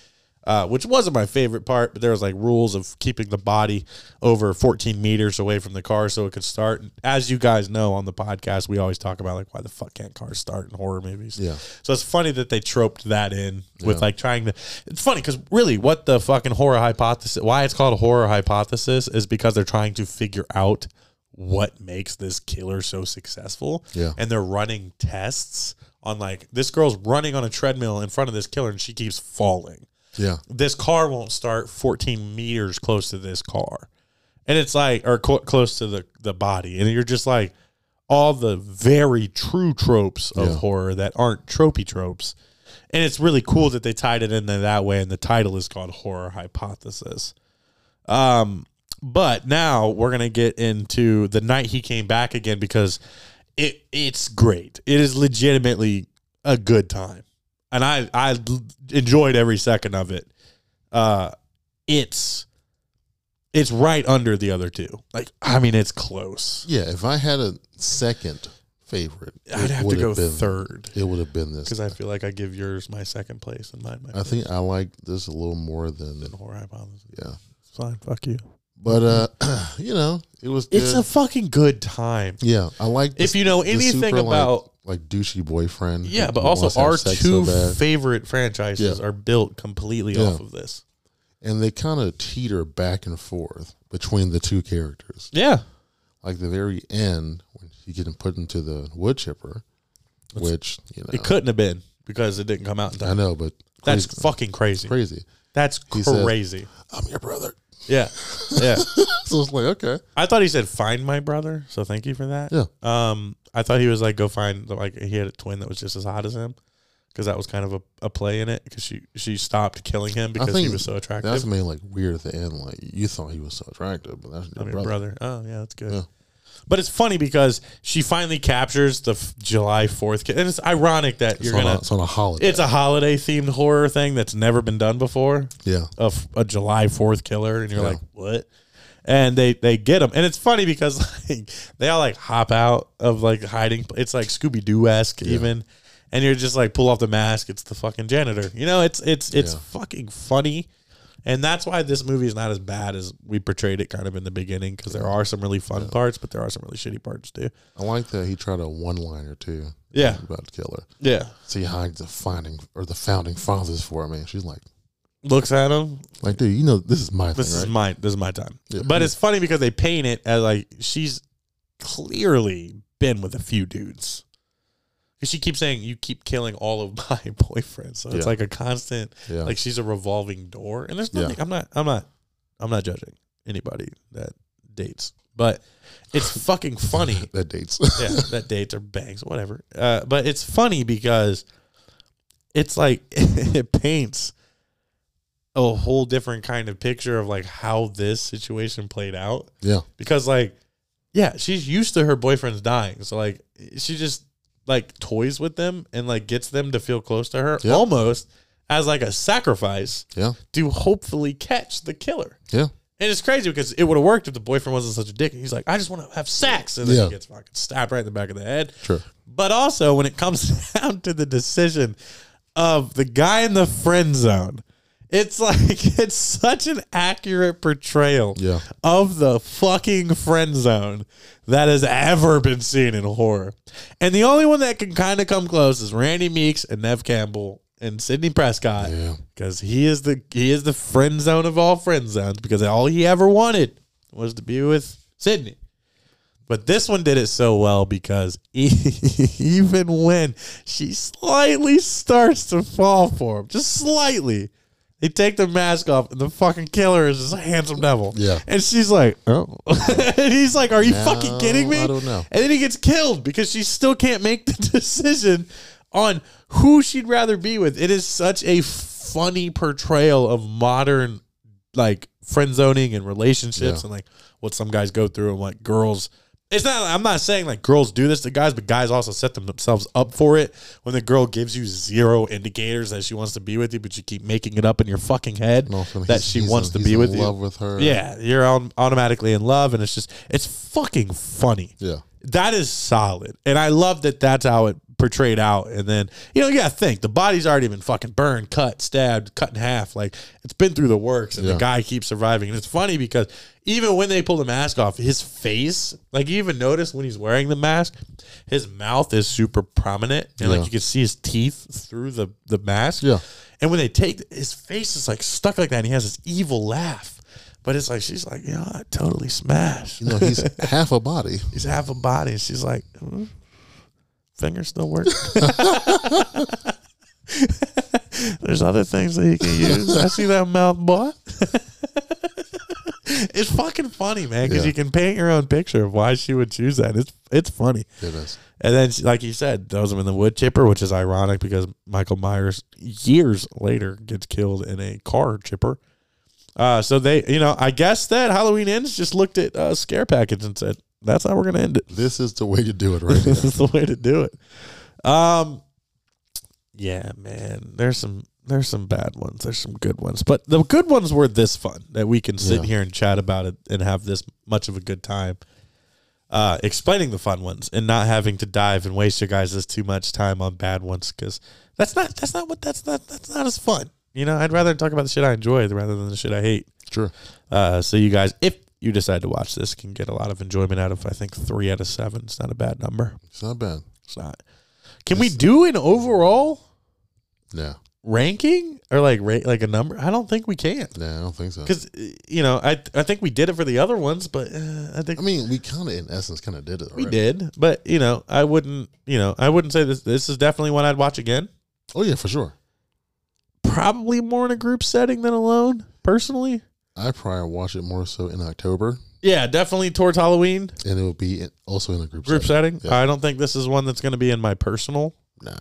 uh, which wasn't my favorite part, but there was like rules of keeping the body over 14 meters away from the car so it could start. And As you guys know on the podcast, we always talk about like why the fuck can't cars start in horror movies. Yeah. So it's funny that they troped that in with Yeah. like trying to. It's funny because really, what the fucking horror hypothesis, why it's called a horror hypothesis, is because they're trying to figure out what makes this killer so successful. Yeah. And they're running tests on like this girl's running on a treadmill in front of this killer and she keeps falling Yeah, this car won't start 14 meters close to this car. And it's like or co- close to the the body. And you're just like all the very true tropes of Yeah. horror that aren't tropey tropes. And it's really cool that they tied it in there that way and the title is called horror hypothesis. Um but now we're gonna get into the night he came back again because it it's great. It is legitimately a good time and I I enjoyed every second of it. Uh, it's it's right under the other two. Like I mean, it's close. yeah. If I had a second favorite, I'd have to go been, third It would have been this. because I feel like I give yours my second place and mine my I think I like this a little more than first. horror hypothesis. yeah. It's fine. Fuck you. But uh, (clears throat) you know, it was. It's good. a fucking good time. yeah. I like If you know anything super, about like, douchey boyfriend. yeah, but also our two so favorite franchises Yeah. are built completely Yeah. off of this. and they kind of teeter back and forth between the two characters. Yeah. Like the very end when he getting put into the wood chipper, which you know It couldn't have been because it didn't come out in I know, but That's crazy, fucking crazy. crazy. That's He said- crazy. I'm your brother. Yeah. Yeah. (laughs) So it's like okay, I thought he said find my brother, so thank you for that. Yeah. Um I thought he was like go find like he had a twin that was just as hot as him. because that was kind of a, a play in it because she she stopped killing him because he was so attractive. That's made like weird at the end. Like you thought he was so attractive, but that's your I mean, brother. brother. Oh, yeah, that's good. Yeah. But it's funny because she finally captures the f- July Fourth, ki- and it's ironic that It's you're on, gonna. a, it's on a holiday. It's a holiday themed horror thing that's never been done before. yeah. A, July Fourth killer, and you're like, what? And they they get him, and it's funny because (laughs) like they all like hop out of like hiding. It's like Scooby Doo esque even, and you're just like pull off the mask. It's the fucking janitor. You know, it's it's it's Yeah. fucking funny. And that's why this movie is not as bad as we portrayed it kind of in the beginning because there are some really fun parts, but there are some really shitty parts too. I like that he tried a one liner too. Yeah. About to kill her. Yeah. See hides the finding or the founding fathers for me. She's like, Looks at him. like, dude, you know this is my This thing, is right? my this is my time. Yeah. But it's funny because they paint it as like she's clearly been with a few dudes. Because she keeps saying you keep killing all of (laughs) my boyfriends, so it's Yeah. like a constant, yeah. like she's a revolving door. And there's Yeah. nothing. I'm not. I'm not. I'm not judging anybody that dates, but it's (laughs) fucking funny (laughs) that dates. yeah, that dates or bangs, whatever. Uh, but it's funny because it's like it paints a whole different kind of picture of like how this situation played out. yeah. Because like, yeah, she's used to her boyfriends dying, so like she just like toys with them and like gets them to feel close to her, Yep. almost as like a sacrifice Yeah. to hopefully catch the killer. Yeah. And it's crazy because it would have worked if the boyfriend wasn't such a dick. He's like, I just want to have sex. And then Yeah. he gets fucking stabbed right in the back of the head. Sure. But also, when it comes (laughs) down to the decision of the guy in the friend zone, it's like, (laughs) it's such an accurate portrayal Yeah. of the fucking friend zone that has ever been seen in horror. And the only one that can kind of come close is Randy Meeks and Neve Campbell and Sidney Prescott Yeah. because he is the he is the friend zone of all friend zones because all he ever wanted was to be with Sidney. But this one did it so well because (laughs) even when she slightly starts to fall for him, just slightly, they take the mask off and the fucking killer is a handsome devil. Yeah. And she's like, oh. (laughs) and he's like, are you fucking kidding me? I don't know. And then he gets killed because she still can't make the (laughs) decision on who she'd rather be with. It is such a funny portrayal of modern like friend zoning and relationships Yeah. and like what some guys go through and what girls it's not I'm not saying like girls do this to guys, but guys also set themselves up for it when the girl gives you zero indicators that she wants to be with you, but you keep making it up in your fucking head also that she wants in- to be with you. love with her. Yeah, you're au- automatically in love, and it's just it's fucking funny. Yeah. That is solid, and I love that that's how it portrayed out. And then you know, you gotta think the body's already been fucking burned, cut, stabbed, cut in half. Like it's been through the works, and Yeah. the guy keeps surviving. And it's funny because even when they pull the mask off, his face, like you even notice when he's wearing the mask, his mouth is super prominent, and like you can see his teeth through the the mask. Yeah. And when they take his face is like stuck like that, and he has this evil laugh. But it's like she's like, yeah, I totally smashed. You know, he's (laughs) half a body. He's half a body. She's like, hmm, fingers still work. (laughs) There's other things that he can use. I see that mouth, boy. (laughs) it's fucking funny, man, because Yeah. you can paint your own picture of why she would choose that. It's it's funny. It is. And then, like you said, throws him in the wood chipper, which is ironic because Michael Myers years later gets killed in a car chipper. Uh, so they, you know, I guess that Halloween ends just looked at uh, scare package and said, "That's how we're gonna end it. This is the way to do it (laughs) right this is the way to do it." Um, yeah, man, there's some there's some bad ones. There's some good ones, but the good ones were this fun that we can sit Yeah. here and chat about it and have this much of a good time uh, explaining the fun ones and not having to dive and waste your guys' too much time on bad ones because that's not that's not what that's not that's not as fun. You know, I'd rather talk about the shit I enjoy rather than the shit I hate. Sure. Uh, so you guys, if you decide to watch this, can get a lot of enjoyment out of. I think three out of seven. It's not a bad number. It's not bad. It's not. Can we do an overall No. ranking or like rate like a number? I don't think we can Nah, I don't think so. because you know I I think we did it for the other ones, but uh, I think I mean, we kind of, in essence, kind of did it. we did. But you know, I wouldn't. You know, I wouldn't say this. This is definitely one I'd watch again. Oh yeah, for sure. Probably more in a group setting than alone. Personally, I probably watch it more so in October, yeah, definitely towards Halloween and it will be in, also in a group group setting. setting. Yeah. I don't think this is one that's going to be in my personal Nah.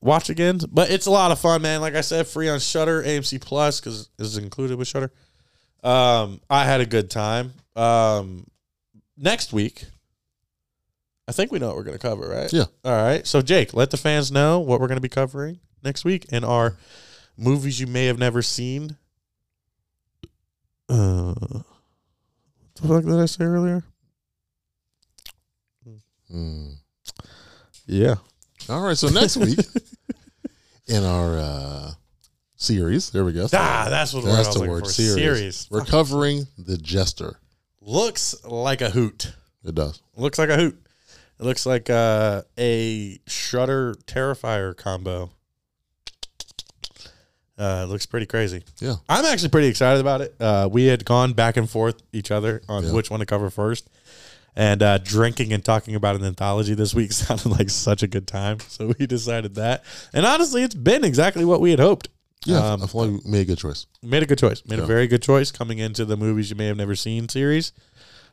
watch again. But it's a lot of fun, man. Like I said, free on Shudder, AMC Plus because it's included with Shudder. Um, I had a good time. Um, next week, I think we know what we're going to cover, right? Yeah. All right. So Jake, let the fans know what we're going to be covering next week in our movies you may have never seen. Uh, what the fuck did I say earlier? Mm. Yeah. All right. So next week (laughs) in our uh, series, there we go. Ah, that's what That's word I was the looking word for. series. Series. We're covering the Jester. Looks like a hoot. It does. Looks like a hoot. It looks like uh, a Shudder Terrifier combo. Uh, it looks pretty crazy. Yeah. I'm actually pretty excited about it. Uh, we had gone back and forth each other on Yeah. which one to cover first. And uh, drinking and talking about an anthology this week (laughs) sounded like such a good time. So (laughs) we decided that. And honestly, it's been exactly what we had hoped. Yeah. Um, I feel like we made a good choice. made a good choice. Made a very good choice coming into the movies you may have never seen series.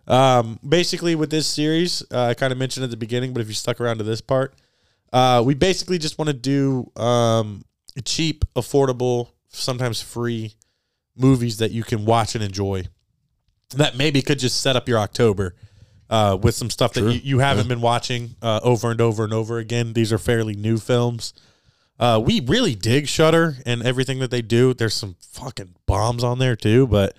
Um, basically, with this series, uh, I kind of mentioned at the beginning, but if you stuck around to this part, uh, we basically just want to do um, cheap, affordable, sometimes free movies that you can watch and enjoy. That maybe could just set up your October uh, with some stuff True. that you, you haven't been watching uh, over and over and over again. These are fairly new films. Uh, we really dig Shudder and everything that they do. There's some fucking bombs on there too, but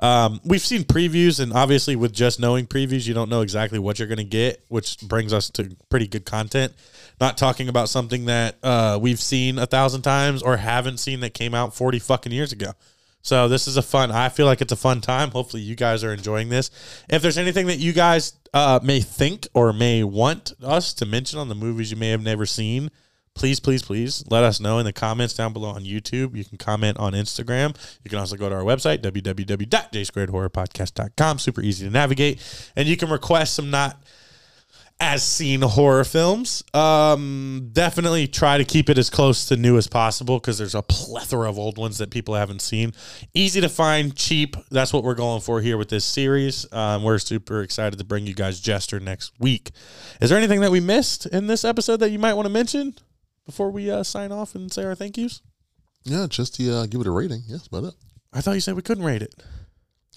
um, we've seen previews, and obviously, with just knowing previews, you don't know exactly what you're going to get, which brings us to pretty good content. Not talking about something that uh, we've seen a thousand times or haven't seen that came out 40 fucking years ago. So this is a fun. I feel like it's a fun time. Hopefully, you guys are enjoying this. If there's anything that you guys uh, may think or may want us to mention on the movies you may have never seen, please, please, please let us know in the comments down below on YouTube. You can comment on Instagram. You can also go to our website, www.jsquaredhorrorpodcast.com. Super easy to navigate. And you can request some not as seen horror films. Um, definitely try to keep it as close to new as possible because there's a plethora of old ones that people haven't seen. Easy to find, cheap. That's what we're going for here with this series. Um, we're super excited to bring you guys Jester next week. Is there anything that we missed in this episode that you might want to mention before we uh, sign off and say our thank yous? Yeah. Just to uh, give it a rating. Yes, about it. I thought you said we couldn't rate it.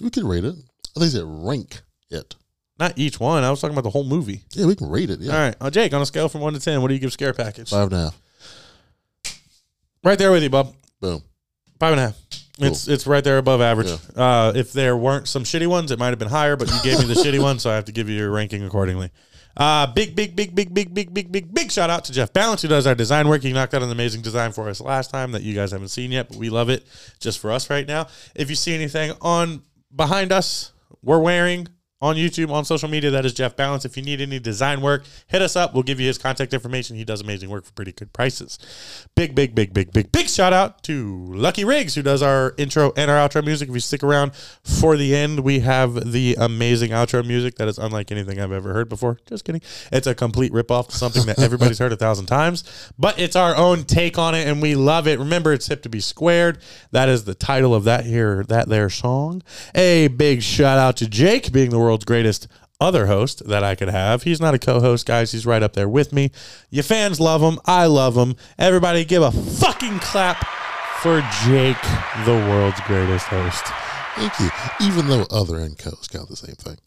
We can rate it. I think they said rank it. Not each one. I was talking about the whole movie. Yeah, we can rate it. Yeah. All right, uh, Jake. On a scale from one to ten, what do you give Scare Package? Five and a half. Right there with you, bub. Boom. Five and a half. It's it's right there above average. Yeah. Uh, if there weren't some shitty ones, it might have been higher, but you gave me the (laughs) shitty one, so I have to give you your ranking accordingly. Uh, big, big, big, big, big, big, big, big, big shout out to Jeff Balance, who does our design work. He knocked out an amazing design for us last time that you guys haven't seen yet, but we love it just for us right now. If you see anything on behind us, we're wearing on YouTube, on social media, that is Jeff Balance. If you need any design work, hit us up. We'll give you his contact information. He does amazing work for pretty good prices. Big, big, big, big, big, big shout out to Lucky Riggs, who does our intro and our outro music. If you stick around for the end, we have the amazing outro music that is unlike anything I've ever heard before. Just kidding. It's a complete ripoff to something that everybody's heard a thousand times, but it's our own take on it, and we love it. Remember, it's hip to be squared. That is the title of that here, that there song. A big shout out to Jake, being the world's greatest other host that I could have. He's not a co-host, guys. He's right up there with me. You fans love him. I love him. Everybody give a fucking clap for Jake, the world's greatest host. Thank you. Even though other and co's count the same thing.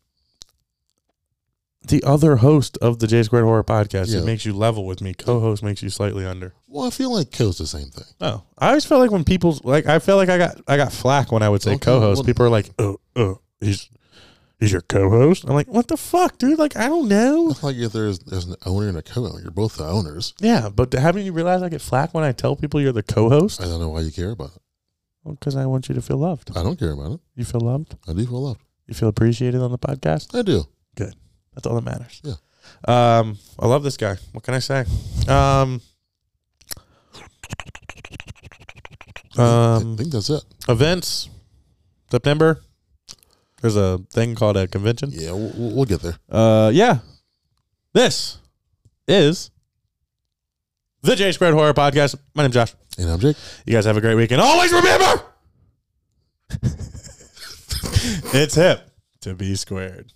The other host of the J Squared Horror Podcast. Yeah. It makes you level with me. Co-host makes you slightly under. Well, I feel like co's the same thing. Oh, I always felt like when people like I felt like I got I got flack when I would say Okay, co-host. well- people are like, "Oh, oh, he's he's your co-host." I'm like, "What the fuck, dude? Like, I don't know." It's like if there's there's an owner and a co-owner. You're both the owners. Yeah, but haven't you realized I get flack when I tell people you're the co-host? I don't know why you care about it. Because I want you to feel loved. I don't care about it. You feel loved. I do feel loved. You feel appreciated on the podcast. I do. Good. That's all that matters. Yeah. Um, I love this guy. What can I say? Um, I um, think that's it. events September. There's a thing called a convention. Yeah, we'll, we'll get there. Uh, yeah. This is the J Squared Horror Podcast. My name's Josh. And I'm Jake. You guys have a great weekend. Always remember, (laughs) it's hip to be squared.